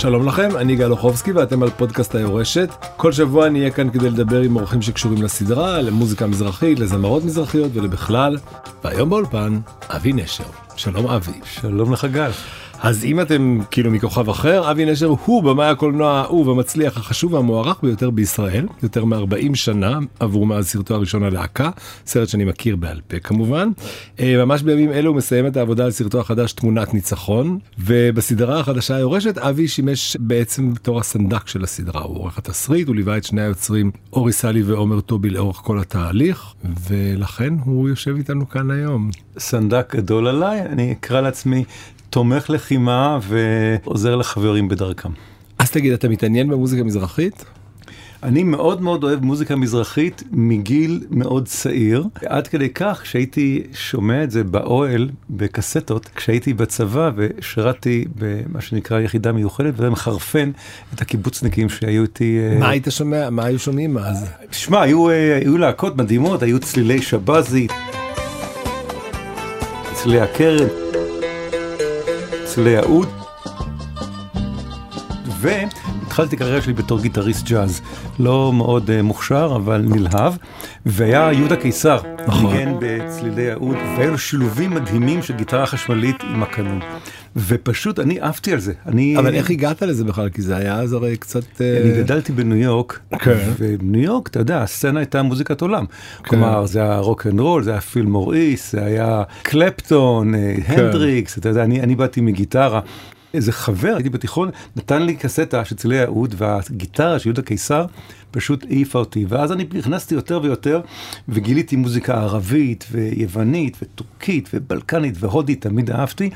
שלום לכם, אני גל אוחובסקי ואתם על פודקאסט היורשת. כל שבוע אני אהיה כאן כדי לדבר עם אורחים שקשורים לסדרה, למוזיקה מזרחית, לזמרות מזרחיות ולבכלל. והיום באולפן, אבי נשר. שלום אבי. שלום לך גל. אז אם אתם כאילו מכוכב אחר, אבי נשר הוא במאי הקולנוע האהוב המצליח החשוב והמוערך ביותר בישראל, יותר מ-40 שנה עבור מאז סרטו הראשון הלהקה, סרט שאני מכיר בעל פה כמובן. אה, ממש בימים אלו הוא מסיים את העבודה על סרטו החדש תמונת ניצחון, ובסדרה החדשה היורשת אבי שימש בעצם בתור הסנדק של הסדרה, הוא עורך התסריט, הוא ליווה את שני היוצרים אורי סלי ועומר טובי לאורך כל התהליך, ולכן הוא יושב איתנו כאן היום. סנדק גדול עליי, אני אקרא לעצמי תומך לחימה ועוזר לחברים בדרכם. אז תגיד, אתה מתעניין במוזיקה מזרחית? אני מאוד מאוד אוהב מוזיקה מזרחית מגיל מאוד צעיר, עד כדי כך שהייתי שומע את זה באוהל בקסטות כשהייתי בצבא ושירתי במה שנקרא יחידה מיוחדת וזה מחרפן את הקיבוצניקים שהיו איתי. אה, מה היית שומע? מה היו שומעים אז? שמע, היו, אה, היו להקות מדהימות, היו צלילי שבזי, צלילי הקרן. ליהוד. והתחלתי קריירה שלי בתור גיטריסט ג'אז, לא מאוד uh, מוכשר אבל נלהב, והיה יהודה קיסר, נכון, ניגן בצלילי יהוד, והיו לו שילובים מדהימים של גיטרה חשמלית עם הקנון. ופשוט אני עפתי על זה. אני... אבל איך הגעת לזה בכלל? כי זה היה אז הרי קצת... אה, אני גדלתי בניו יורק, כן. ובניו יורק, אתה יודע, הסצנה הייתה מוזיקת עולם. כן. כלומר, זה היה רוק אנד רול, זה היה פיל מוריס, זה היה קלפטון, אה, כן. הנדריקס, אתה יודע, אני, אני באתי מגיטרה. איזה חבר, הייתי בתיכון, נתן לי קסטה של צלילי האוד, והגיטרה של יהודה קיסר פשוט העיפה אותי. ואז אני נכנסתי יותר ויותר, וגיליתי מוזיקה ערבית, ויוונית, וטורקית, ובלקנית, והודית, תמיד אהבתי.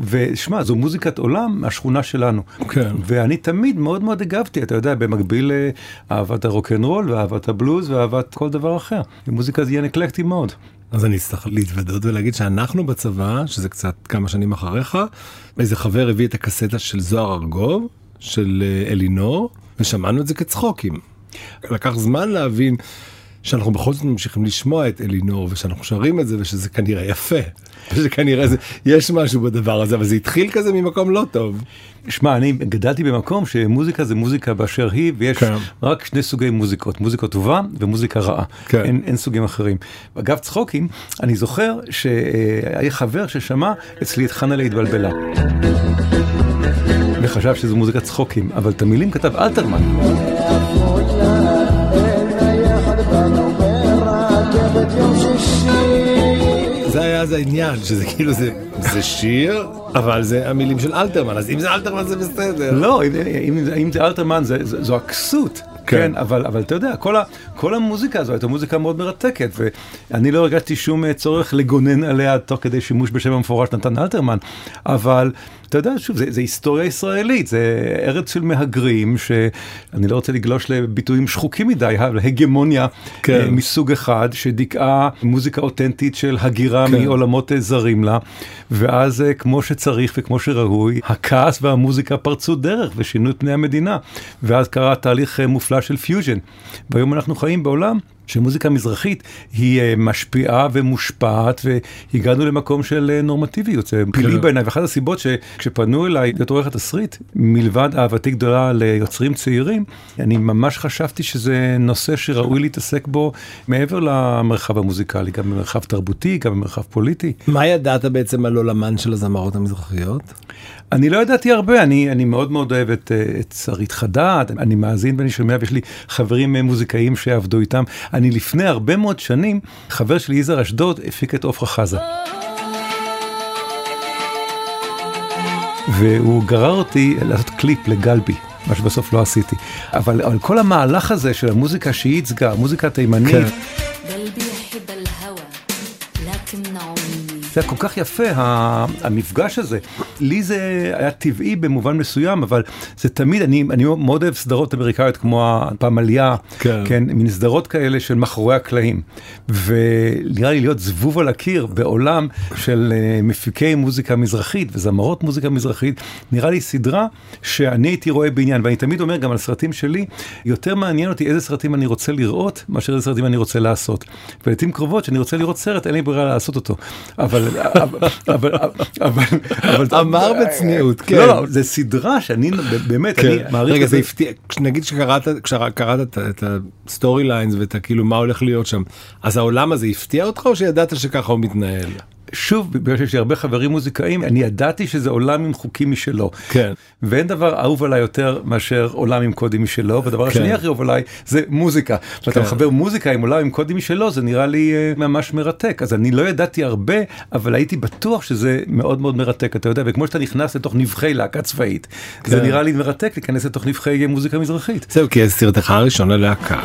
ושמע, זו מוזיקת עולם מהשכונה שלנו. כן. ואני תמיד מאוד מאוד הגבתי, אתה יודע, במקביל לאהבת הרוקנרול, ואהבת הבלוז, ואהבת כל דבר אחר. ומוזיקה זה עניין אקלקטי מאוד. אז אני אצטרך להתוודות ולהגיד שאנחנו בצבא, שזה קצת כמה שנים אחריך, איזה חבר הביא את הקסטה של זוהר ארגוב, של אה, אלינור, ושמענו את זה כצחוקים. לקח זמן להבין שאנחנו בכל זאת ממשיכים לשמוע את אלינור ושאנחנו שרים את זה ושזה כנראה יפה. שכנראה זה, יש משהו בדבר הזה אבל זה התחיל כזה ממקום לא טוב. שמע אני גדלתי במקום שמוזיקה זה מוזיקה באשר היא ויש כן. רק שני סוגי מוזיקות מוזיקה טובה ומוזיקה רעה כן. אין, אין סוגים אחרים. אגב צחוקים אני זוכר שהיה חבר ששמע אצלי את חנה להתבלבלה. וחשב שזו מוזיקת צחוקים אבל את המילים כתב אלתרמן. זה העניין שזה כאילו זה זה שיר? אבל זה המילים של אלתרמן אז אם זה אלתרמן זה בסדר. לא אם, אם, אם זה אלתרמן זה, זה, זו הכסות. כן, כן אבל, אבל אתה יודע, כל, ה, כל המוזיקה הזו הייתה מוזיקה מאוד מרתקת, ואני לא הרגשתי שום אה, צורך לגונן עליה תוך כדי שימוש בשם המפורש נתן אלתרמן, אבל אתה יודע, שוב, זה, זה היסטוריה ישראלית, זה ארץ של מהגרים, שאני לא רוצה לגלוש לביטויים שחוקים מדי, הגמוניה כן. אה, מסוג אחד, שדיכאה מוזיקה אותנטית של הגירה כן. מעולמות אה, זרים לה, ואז כמו שצריך וכמו שראוי, הכעס והמוזיקה פרצו דרך ושינו את פני המדינה, ואז קרה תהליך מופלא של פיוז'ן. והיום אנחנו חיים בעולם שמוזיקה מזרחית היא אה, משפיעה ומושפעת והגענו למקום של אה, נורמטיביות, זה פילי כן. בעיניי, ואחת הסיבות שכשפנו אליי להיות עורך התסריט, מלבד אהבתי גדולה ליוצרים צעירים, אני ממש חשבתי שזה נושא שראוי להתעסק בו מעבר למרחב המוזיקלי, גם במרחב תרבותי, גם במרחב פוליטי. מה ידעת בעצם על עולמן של הזמרות המזרחיות? אני לא ידעתי הרבה, אני, אני מאוד מאוד אוהב את, אה, את שרית חדד, אני מאזין ואני שומע ויש לי חברים מוזיקאים שעבדו איתם. אני לפני הרבה מאוד שנים, חבר שלי יזהר אשדוד הפיק את עופרה חזה. והוא גרר אותי לעשות קליפ לגלבי. מה שבסוף לא עשיתי. אבל, אבל כל המהלך הזה של המוזיקה שהיא ייצגה, המוזיקה התימנית, כן. זה היה כל כך יפה המפגש הזה. לי זה היה טבעי במובן מסוים, אבל זה תמיד, אני, אני מאוד אוהב סדרות אמריקאיות כמו הפמליה, כן. כן, מין סדרות כאלה של מאחורי הקלעים. ונראה לי להיות זבוב על הקיר בעולם של אה, מפיקי מוזיקה מזרחית וזמרות מוזיקה מזרחית, נראה לי סדרה שאני הייתי רואה בעניין, ואני תמיד אומר גם על סרטים שלי, יותר מעניין אותי איזה סרטים אני רוצה לראות, מאשר איזה סרטים אני רוצה לעשות. ולעיתים קרובות, כשאני רוצה לראות סרט, אין לי ברירה לעשות אותו. אבל אבל, אבל, אבל, אמר בצניעות, כן. לא, לא, זה סדרה שאני באמת, אני מעריך רגע, את זה הפתיע, נגיד שקראת, את ה storylines ואת כאילו מה הולך להיות שם, אז העולם הזה הפתיע אותך או שידעת שככה הוא מתנהל? שוב, בגלל שיש לי הרבה חברים מוזיקאים, אני ידעתי שזה עולם עם חוקים משלו. כן. ואין דבר אהוב עליי יותר מאשר עולם עם קודים משלו, והדבר כן. השני הכי אהוב עליי זה מוזיקה. ואתה כן. מחבר מוזיקה עם עולם עם קודים משלו, זה נראה לי uh, ממש מרתק. אז אני לא ידעתי הרבה, אבל הייתי בטוח שזה מאוד מאוד מרתק, אתה יודע, וכמו שאתה נכנס לתוך נבחי להקה צבאית, זה כן. נראה לי מרתק להיכנס לתוך נבחי מוזיקה מזרחית. זהו, כי סרטך הראשון ללהקה.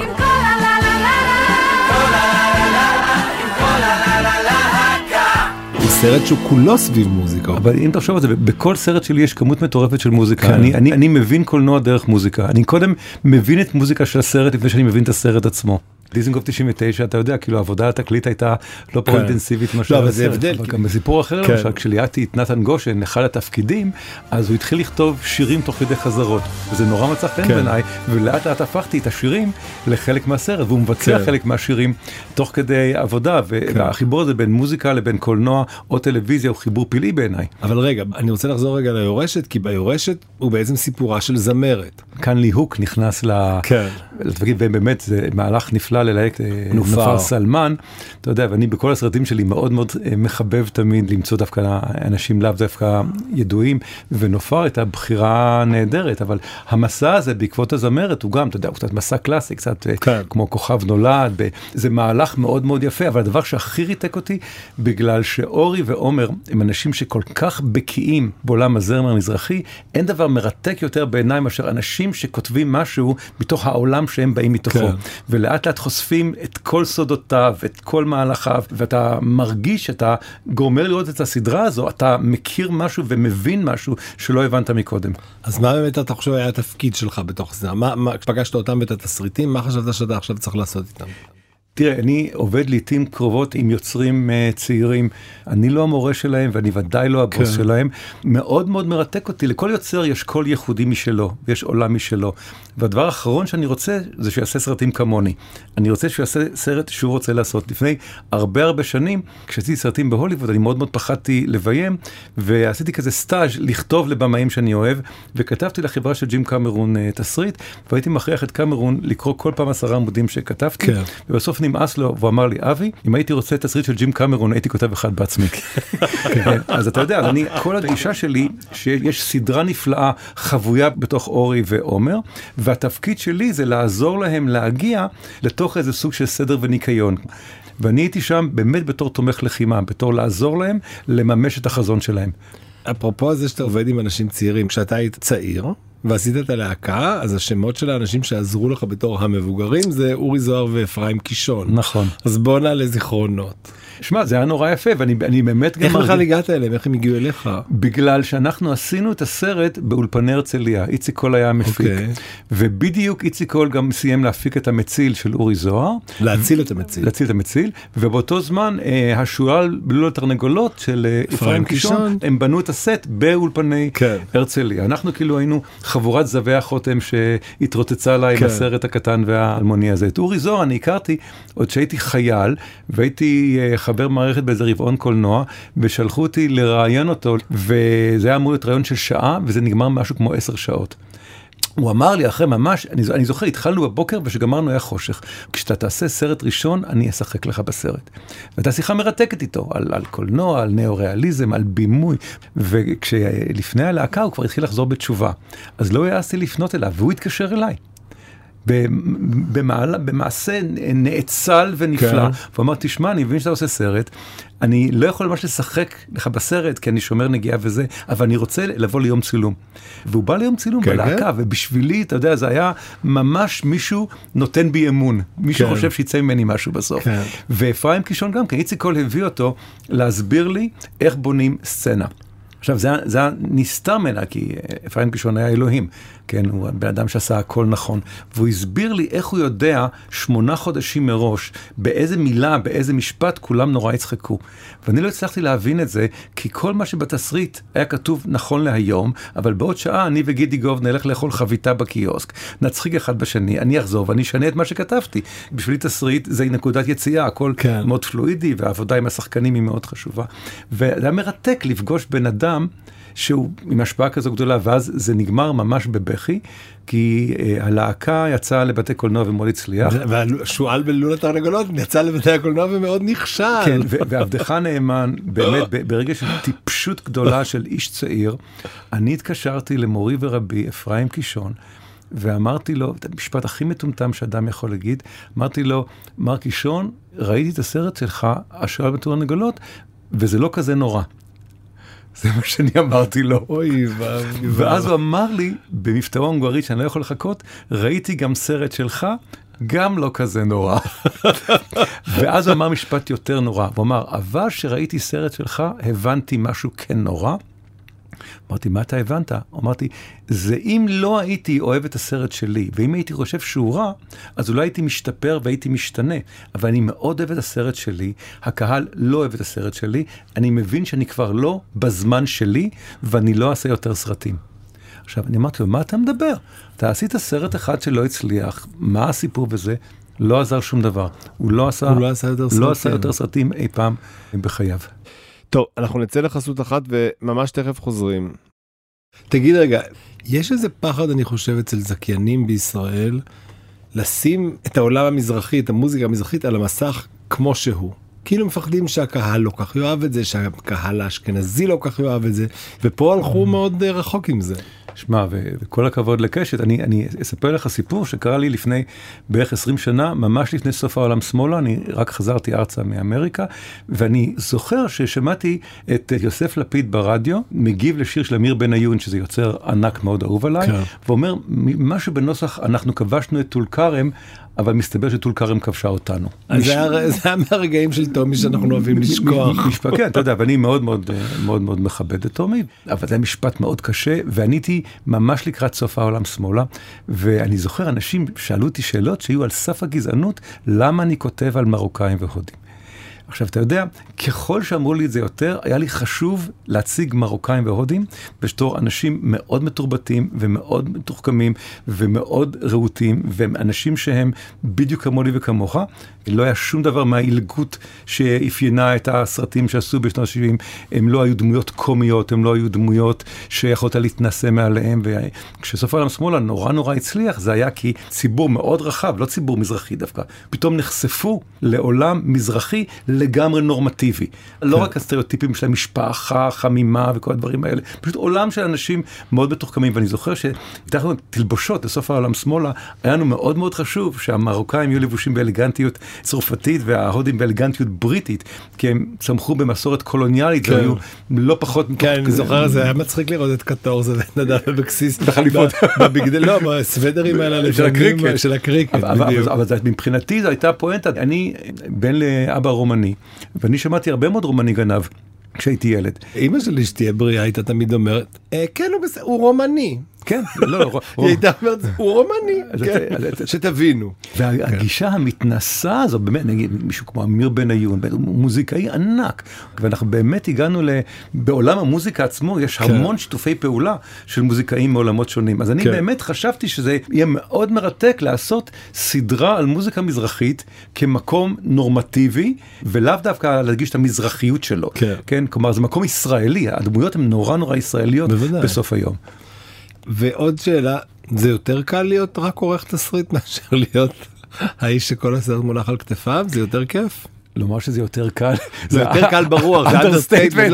סרט שהוא כולו סביב מוזיקה. אבל אם תחשוב על זה, בכל סרט שלי יש כמות מטורפת של מוזיקה. כן. אני, אני, אני מבין קולנוע דרך מוזיקה. אני קודם מבין את מוזיקה של הסרט לפני שאני מבין את הסרט עצמו. דיזנגוף 99, אתה יודע, כאילו העבודה על התקליט הייתה לא פחות כן. אינטנסיבית לא, אבל זה הסרט. הבדל, אבל גם בסיפור אחר, כן. למשל, כשליאדתי את נתן גושן, אחד התפקידים, אז הוא התחיל לכתוב שירים תוך כדי חזרות. וזה נורא מצא חן כן. בעיניי, ולאט לאט הפכתי את השירים לחלק מהסרט, והוא מבצע. חלק מהשירים תוך כדי עבודה, והחיבור הזה בין מוזיקה לבין קולנוע או טלוויזיה הוא חיבור פלאי בעיניי. אבל רגע, אני רוצה לחזור רגע ליורשת, כי ביורשת הוא בעצם סיפורה של זמרת. כאן ליהוק נכנס ל... כן. לתפקיד, ובאמת זה מהלך נפלא ללהק אה, נופר. סלמן, אתה יודע, ואני בכל הסרטים שלי מאוד מאוד אה, מחבב תמיד למצוא דווקא אנשים לאו דווקא ידועים, ונופר הייתה בחירה נהדרת, אבל המסע הזה בעקבות הזמרת הוא גם, אתה יודע, הוא קצת מסע קלאסי, קצת אה, כן. כמו כוכב נולד, זה מהלך מאוד מאוד יפה, אבל הדבר שהכי ריתק אותי, בגלל שאורי ועומר הם אנשים שכל כך בקיאים בעולם הזרם המזרחי, אין דבר מרתק יותר בעיניי מאשר אנשים שכותבים משהו מתוך העולם שהם באים מתוכו. כן. ולאט לאט חושפים את כל סודותיו, את כל מהלכיו, ואתה מרגיש, אתה גומר לראות את הסדרה הזו, אתה מכיר משהו ומבין משהו שלא הבנת מקודם. אז מה באמת אתה חושב היה התפקיד שלך בתוך זה? מה, מה, כשפגשת אותם ואת התסריטים, מה חשבת שאתה עכשיו צריך לעשות איתם? תראה, אני עובד לעיתים קרובות עם יוצרים uh, צעירים. אני לא המורה שלהם ואני ודאי לא הבוס כן. שלהם. מאוד מאוד מרתק אותי. לכל יוצר יש קול ייחודי משלו, ויש עולם משלו. והדבר האחרון שאני רוצה זה שיעשה סרטים כמוני. אני רוצה שהוא יעשה סרט שהוא רוצה לעשות. לפני הרבה הרבה שנים, כשעשיתי סרטים בהוליווד, אני מאוד מאוד פחדתי לביים, ועשיתי כזה סטאז' לכתוב לבמאים שאני אוהב, וכתבתי לחברה של ג'ים קמרון uh, תסריט, והייתי מכריח את קמרון לקרוא כל פעם עשרה עמודים שכתבתי. כן. ובסוף נמאס לו, והוא אמר לי, אבי, אם הייתי רוצה תסריט של ג'ים קמרון, הייתי כותב אחד בעצמי. כן, אז אתה יודע, אני, כל הגישה שלי, שיש סדרה נפלאה חבויה בתוך אורי ועומר, והתפקיד שלי זה לעזור להם להגיע לתוך איזה סוג של סדר וניקיון. ואני הייתי שם באמת בתור תומך לחימה, בתור לעזור להם לממש את החזון שלהם. אפרופו זה שאתה עובד עם אנשים צעירים, כשאתה היית צעיר ועשית את הלהקה, אז השמות של האנשים שעזרו לך בתור המבוגרים זה אורי זוהר ואפרים קישון. נכון. אז בוא נעלה זיכרונות. שמע, זה היה נורא יפה, ואני אני באמת גם... איך בכלל מרגיש- הגעת אליהם? איך הם הגיעו אליך? בגלל שאנחנו עשינו את הסרט באולפני הרצליה, איציק קול היה המפיק, אוקיי. ובדיוק איציק קול גם סיים להפיק את המציל של אורי זוהר, להציל את המציל. להציל את המציל, ובאותו זמן אה, השועל בלול התרנגולות של אה, אפרים קישון. הם בנו את הסט באולפני כן. הרצליה. אנחנו כאילו היינו חבורת זבי החוטם שהתרוצצה עם כן. הסרט הקטן והאלמוני הזה. את אורי זוהר אני הכרתי עוד שהייתי חייל, והייתי אה, חבר מערכת באיזה רבעון קולנוע, ושלחו אותי לראיין אותו, וזה היה אמור להיות ראיון של שעה, וזה נגמר משהו כמו עשר שעות. הוא אמר לי אחרי ממש, אני, אני זוכר, התחלנו בבוקר וכשגמרנו היה חושך. כשאתה תעשה סרט ראשון, אני אשחק לך בסרט. והייתה שיחה מרתקת איתו, על, על קולנוע, על ניאו-ריאליזם, על בימוי. וכשלפני הלהקה הוא כבר התחיל לחזור בתשובה. אז לא העזתי לפנות אליו, והוא התקשר אליי. במעלה, במעשה נאצל ונפלא, כן. והוא אמר, תשמע, אני מבין שאתה עושה סרט, אני לא יכול ממש לשחק לך בסרט, כי אני שומר נגיעה וזה, אבל אני רוצה לבוא ליום צילום. והוא בא ליום צילום כן, בלהקה, ובשבילי, אתה יודע, זה היה ממש מישהו נותן בי אמון. מישהו כן. חושב שיצא ממני משהו בסוף. כן. ואפרים קישון גם כן, איציק קול הביא אותו להסביר לי איך בונים סצנה. עכשיו, זה, זה היה נסתר ממנה, כי אפרים קישון היה אלוהים, כן, הוא בן אדם שעשה הכל נכון. והוא הסביר לי איך הוא יודע שמונה חודשים מראש, באיזה מילה, באיזה משפט, כולם נורא יצחקו. ואני לא הצלחתי להבין את זה, כי כל מה שבתסריט היה כתוב נכון להיום, אבל בעוד שעה אני וגידי גוב נלך לאכול חביתה בקיוסק, נצחיק אחד בשני, אני אחזור ואני אשנה את מה שכתבתי. בשבילי תסריט זה נקודת יציאה, הכל כן. מאוד פלואידי, והעבודה עם השחקנים היא מאוד חשובה. וזה היה מרתק לפגוש בן אדם. שהוא עם השפעה כזו גדולה, ואז זה נגמר ממש בבכי, כי uh, הלהקה יצאה לבתי קולנוע ומאוד הצליח. והשועל בלול התרנגולות יצא לבתי הקולנוע ומאוד נכשל. כן, ועבדך נאמן, באמת, ברגע של טיפשות גדולה של איש צעיר, אני התקשרתי למורי ורבי אפרים קישון. ואמרתי לו, את המשפט הכי מטומטם שאדם יכול להגיד, אמרתי לו, מר קישון, ראיתי את הסרט שלך, השועל בתרנגולות, וזה לא כזה נורא. זה מה שאני אמרתי לו. אוי ואבוי. ואז הוא אמר לי, במבטאו ההונגרית שאני לא יכול לחכות, ראיתי גם סרט שלך, גם לא כזה נורא. ואז הוא אמר משפט יותר נורא, הוא אמר, אבל שראיתי סרט שלך, הבנתי משהו כן נורא. אמרתי, מה אתה הבנת? אמרתי, זה אם לא הייתי אוהב את הסרט שלי, ואם הייתי חושב שהוא רע, אז אולי הייתי משתפר והייתי משתנה. אבל אני מאוד אוהב את הסרט שלי, הקהל לא אוהב את הסרט שלי, אני מבין שאני כבר לא בזמן שלי, ואני לא אעשה יותר סרטים. עכשיו, אני אמרתי לו, מה אתה מדבר? אתה עשית סרט אחד שלא הצליח, מה הסיפור בזה? לא עזר שום דבר. הוא לא עשה, הוא לא עשה יותר סרטים, לא עשה יותר סרטים אי פעם בחייו. טוב, אנחנו נצא לחסות אחת וממש תכף חוזרים. תגיד רגע, יש איזה פחד, אני חושב, אצל זכיינים בישראל, לשים את העולם המזרחי, את המוזיקה המזרחית, על המסך כמו שהוא. כאילו מפחדים שהקהל לא כך יאהב את זה, שהקהל האשכנזי לא כך יאהב את זה, ופה הלכו מאוד רחוק עם זה. שמע, וכל הכבוד לקשת, אני, אני אספר לך סיפור שקרה לי לפני בערך 20 שנה, ממש לפני סוף העולם שמאלה, אני רק חזרתי ארצה מאמריקה, ואני זוכר ששמעתי את יוסף לפיד ברדיו, מגיב לשיר של אמיר בניון, שזה יוצר ענק מאוד אהוב עליי, כן. ואומר, משהו בנוסח, אנחנו כבשנו את טול כרם, אבל מסתבר שטול כרם כבשה אותנו. אז זה היה מהרגעים של טומי שאנחנו אוהבים לשכוח. כן, אתה יודע, ואני מאוד מאוד מאוד מכבד את טומי, אבל זה משפט מאוד קשה, ועניתי ממש לקראת סוף העולם שמאלה, ואני זוכר אנשים שאלו אותי שאלות שהיו על סף הגזענות, למה אני כותב על מרוקאים והודים. עכשיו, אתה יודע, ככל שאמרו לי את זה יותר, היה לי חשוב להציג מרוקאים והודים בתור אנשים מאוד מתורבתים ומאוד מתוחכמים ומאוד רהוטים, והם אנשים שהם בדיוק כמוני וכמוך. לא היה שום דבר מהעילגות שאפיינה את הסרטים שעשו בשנות ה-70. הם לא היו דמויות קומיות, הם לא היו דמויות שיכולת להתנשא מעליהם. וכשסוף העולם שמאלה נורא נורא הצליח, זה היה כי ציבור מאוד רחב, לא ציבור מזרחי דווקא, פתאום נחשפו לעולם מזרחי לגמרי נורמטיבי. לא כן. רק הסטריאוטיפים של המשפחה, חמימה וכל הדברים האלה, פשוט עולם של אנשים מאוד מתוחכמים. ואני זוכר שהתחלנו תלבושות לסוף העולם שמאלה, היה לנו מאוד מאוד חשוב שהמרוקאים יהיו לבושים באלגנטיות צרפתית וההודים באלגנטיות בריטית, כי הם צמחו במסורת קולוניאלית כן. והיו לא פחות... כן, אני זוכר, זה היה מצחיק לראות את קטור זה נדב אבקסיס. בחליפות. בבגדי, לא, בסוודרים האלה. של הקריקט. של הקריקט, אבל מבחינתי זו הייתה פואנטה. אני בן לאבא רומני, ואני שמעתי הרבה מאוד רומני גנב. כשהייתי ילד. אמא שלי שתהיה בריאה הייתה תמיד אומרת, אה, כן, הוא רומני. כן, לא, היא הייתה אומרת, הוא רומני, כן, שתבינו. והגישה המתנסה הזו, באמת, נגיד מישהו כמו אמיר בניון, מוזיקאי ענק, ואנחנו באמת הגענו ל... בעולם המוזיקה עצמו יש כן. המון שיתופי פעולה של מוזיקאים מעולמות שונים. אז אני כן. באמת חשבתי שזה יהיה מאוד מרתק לעשות סדרה על מוזיקה מזרחית כמקום נורמטיבי, ולאו דווקא להדגיש את המזרחיות שלו. כן, כלומר זה מקום ישראלי, הדמויות הן נורא נורא ישראליות בסוף היום. ועוד שאלה, זה יותר קל להיות רק עורך תסריט מאשר להיות האיש שכל הסרט מונח על כתפיו? זה יותר כיף? לומר שזה יותר קל. זה יותר קל ברוח, זה understatement.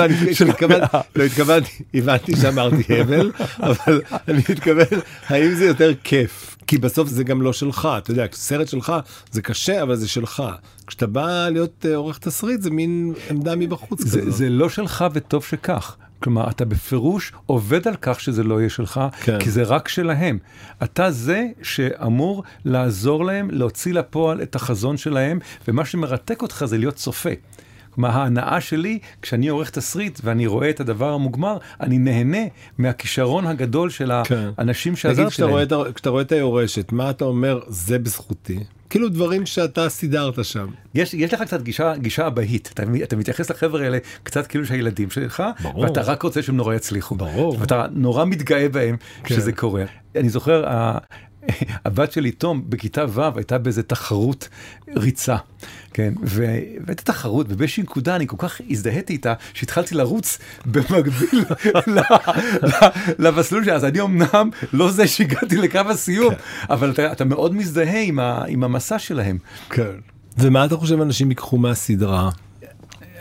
לא התכוונתי, הבנתי שאמרתי הבל, אבל אני מתכוון, האם זה יותר כיף? כי בסוף זה גם לא שלך, אתה יודע, סרט שלך זה קשה, אבל זה שלך. כשאתה בא להיות אה, עורך תסריט זה מין עמדה מבחוץ כזאת. זה לא שלך וטוב שכך. כלומר, אתה בפירוש עובד על כך שזה לא יהיה שלך, כן. כי זה רק שלהם. אתה זה שאמור לעזור להם להוציא לפועל את החזון שלהם, ומה שמרתק אותך זה להיות צופה. כלומר ההנאה שלי כשאני עורך תסריט ואני רואה את הדבר המוגמר, אני נהנה מהכישרון הגדול של כן. האנשים נגיד שעזרתי להם. רואה, כשאתה רואה את היורשת, מה אתה אומר, זה בזכותי? כאילו דברים שאתה סידרת שם. יש, יש לך קצת גישה, גישה אבהית, אתה, אתה מתייחס לחבר'ה האלה קצת כאילו שהילדים שלך, ברור. ואתה רק רוצה שהם נורא יצליחו. ברור. ואתה נורא מתגאה בהם כן. שזה קורה. אני זוכר, הבת שלי, תום, בכיתה ו' הייתה באיזה תחרות ריצה, כן, והייתה תחרות, ובאיזושהי נקודה אני כל כך הזדהיתי איתה, שהתחלתי לרוץ במקביל למסלול שלה, אז אני אמנם לא זה שהגעתי לקו הסיום, אבל אתה, אתה מאוד מזדהה עם, ה- עם המסע שלהם. כן. ומה אתה חושב אנשים ייקחו מהסדרה?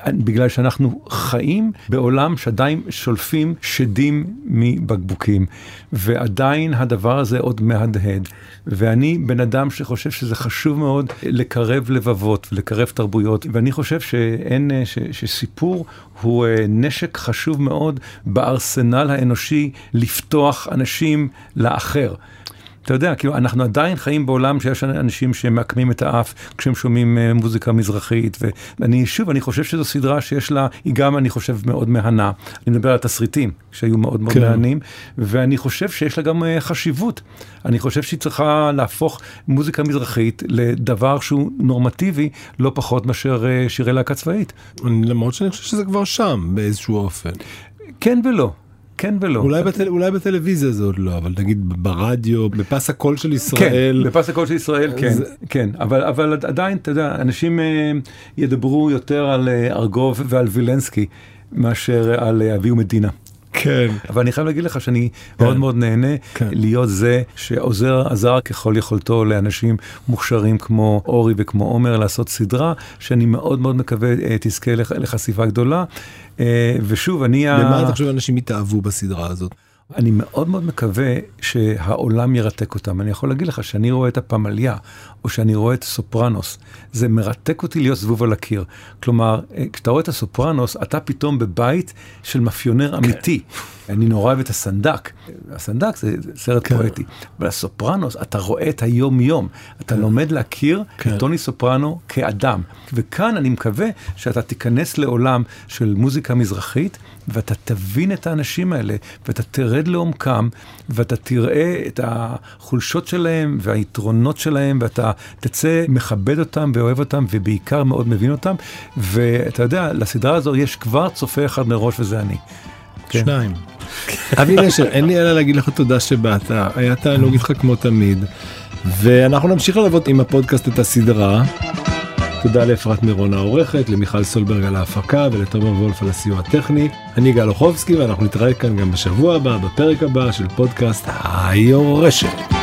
בגלל שאנחנו חיים בעולם שעדיין שולפים שדים מבקבוקים, ועדיין הדבר הזה עוד מהדהד. ואני בן אדם שחושב שזה חשוב מאוד לקרב לבבות ולקרב תרבויות, ואני חושב שאין, ש, שסיפור הוא אה, נשק חשוב מאוד בארסנל האנושי לפתוח אנשים לאחר. אתה יודע, כאילו, אנחנו עדיין חיים בעולם שיש אנשים שמעקמים את האף כשהם שומעים אה, מוזיקה מזרחית, ואני, שוב, אני חושב שזו סדרה שיש לה, היא גם, אני חושב, מאוד מהנה. אני מדבר על התסריטים, שהיו מאוד מאוד כן. מהנים, ואני חושב שיש לה גם אה, חשיבות. אני חושב שהיא צריכה להפוך מוזיקה מזרחית לדבר שהוא נורמטיבי, לא פחות מאשר אה, שירי להקה צבאית. למרות שאני חושב שזה כבר שם באיזשהו אופן. כן ולא. כן ולא. אולי, בטל, אולי בטלוויזיה זה עוד לא, אבל נגיד ברדיו, בפס הקול של ישראל. כן, בפס הקול של ישראל, כן, זה- כן, אבל, אבל עדיין, אתה יודע, אנשים אה, ידברו יותר על אה, ארגוב ועל וילנסקי מאשר על אה, אבי ומדינה. כן. אבל אני חייב להגיד לך שאני מאוד מאוד נהנה כן. להיות זה שעוזר, עזר ככל יכולתו לאנשים מוכשרים כמו אורי וכמו עומר לעשות סדרה, שאני מאוד מאוד מקווה אה, תזכה לח- לחשיפה גדולה. אה, ושוב, אני... ה- במה אתה חושב אנשים יתאהבו בסדרה הזאת? אני מאוד מאוד מקווה שהעולם ירתק אותם. אני יכול להגיד לך שאני רואה את הפמליה, או שאני רואה את סופרנוס, זה מרתק אותי להיות זבוב על הקיר. כלומר, אה, כשאתה רואה את הסופרנוס, אתה פתאום בבית של מאפיונר אמיתי. אני נורא אוהב את הסנדק. הסנדק זה סרט כן. פואטי, אבל הסופרנוס, אתה רואה את היום-יום. אתה לומד להכיר כן. את טוני סופרנו כאדם. וכאן אני מקווה שאתה תיכנס לעולם של מוזיקה מזרחית, ואתה תבין את האנשים האלה, ואתה תרד לעומקם, ואתה תראה את החולשות שלהם והיתרונות שלהם, ואתה תצא מכבד אותם ואוהב אותם, ובעיקר מאוד מבין אותם. ואתה יודע, לסדרה הזו יש כבר צופה אחד מראש, וזה אני. כן. שניים. אבי נשר, אין לי אלא להגיד לך תודה שבאת, היה תענוג איתך כמו תמיד, ואנחנו נמשיך ללוות עם הפודקאסט את הסדרה. תודה לאפרת מירון העורכת, למיכל סולברג על ההפקה ולתומר וולף על הסיוע הטכני. אני גל אוחובסקי ואנחנו נתראה כאן גם בשבוע הבא, בפרק הבא של פודקאסט היורשת.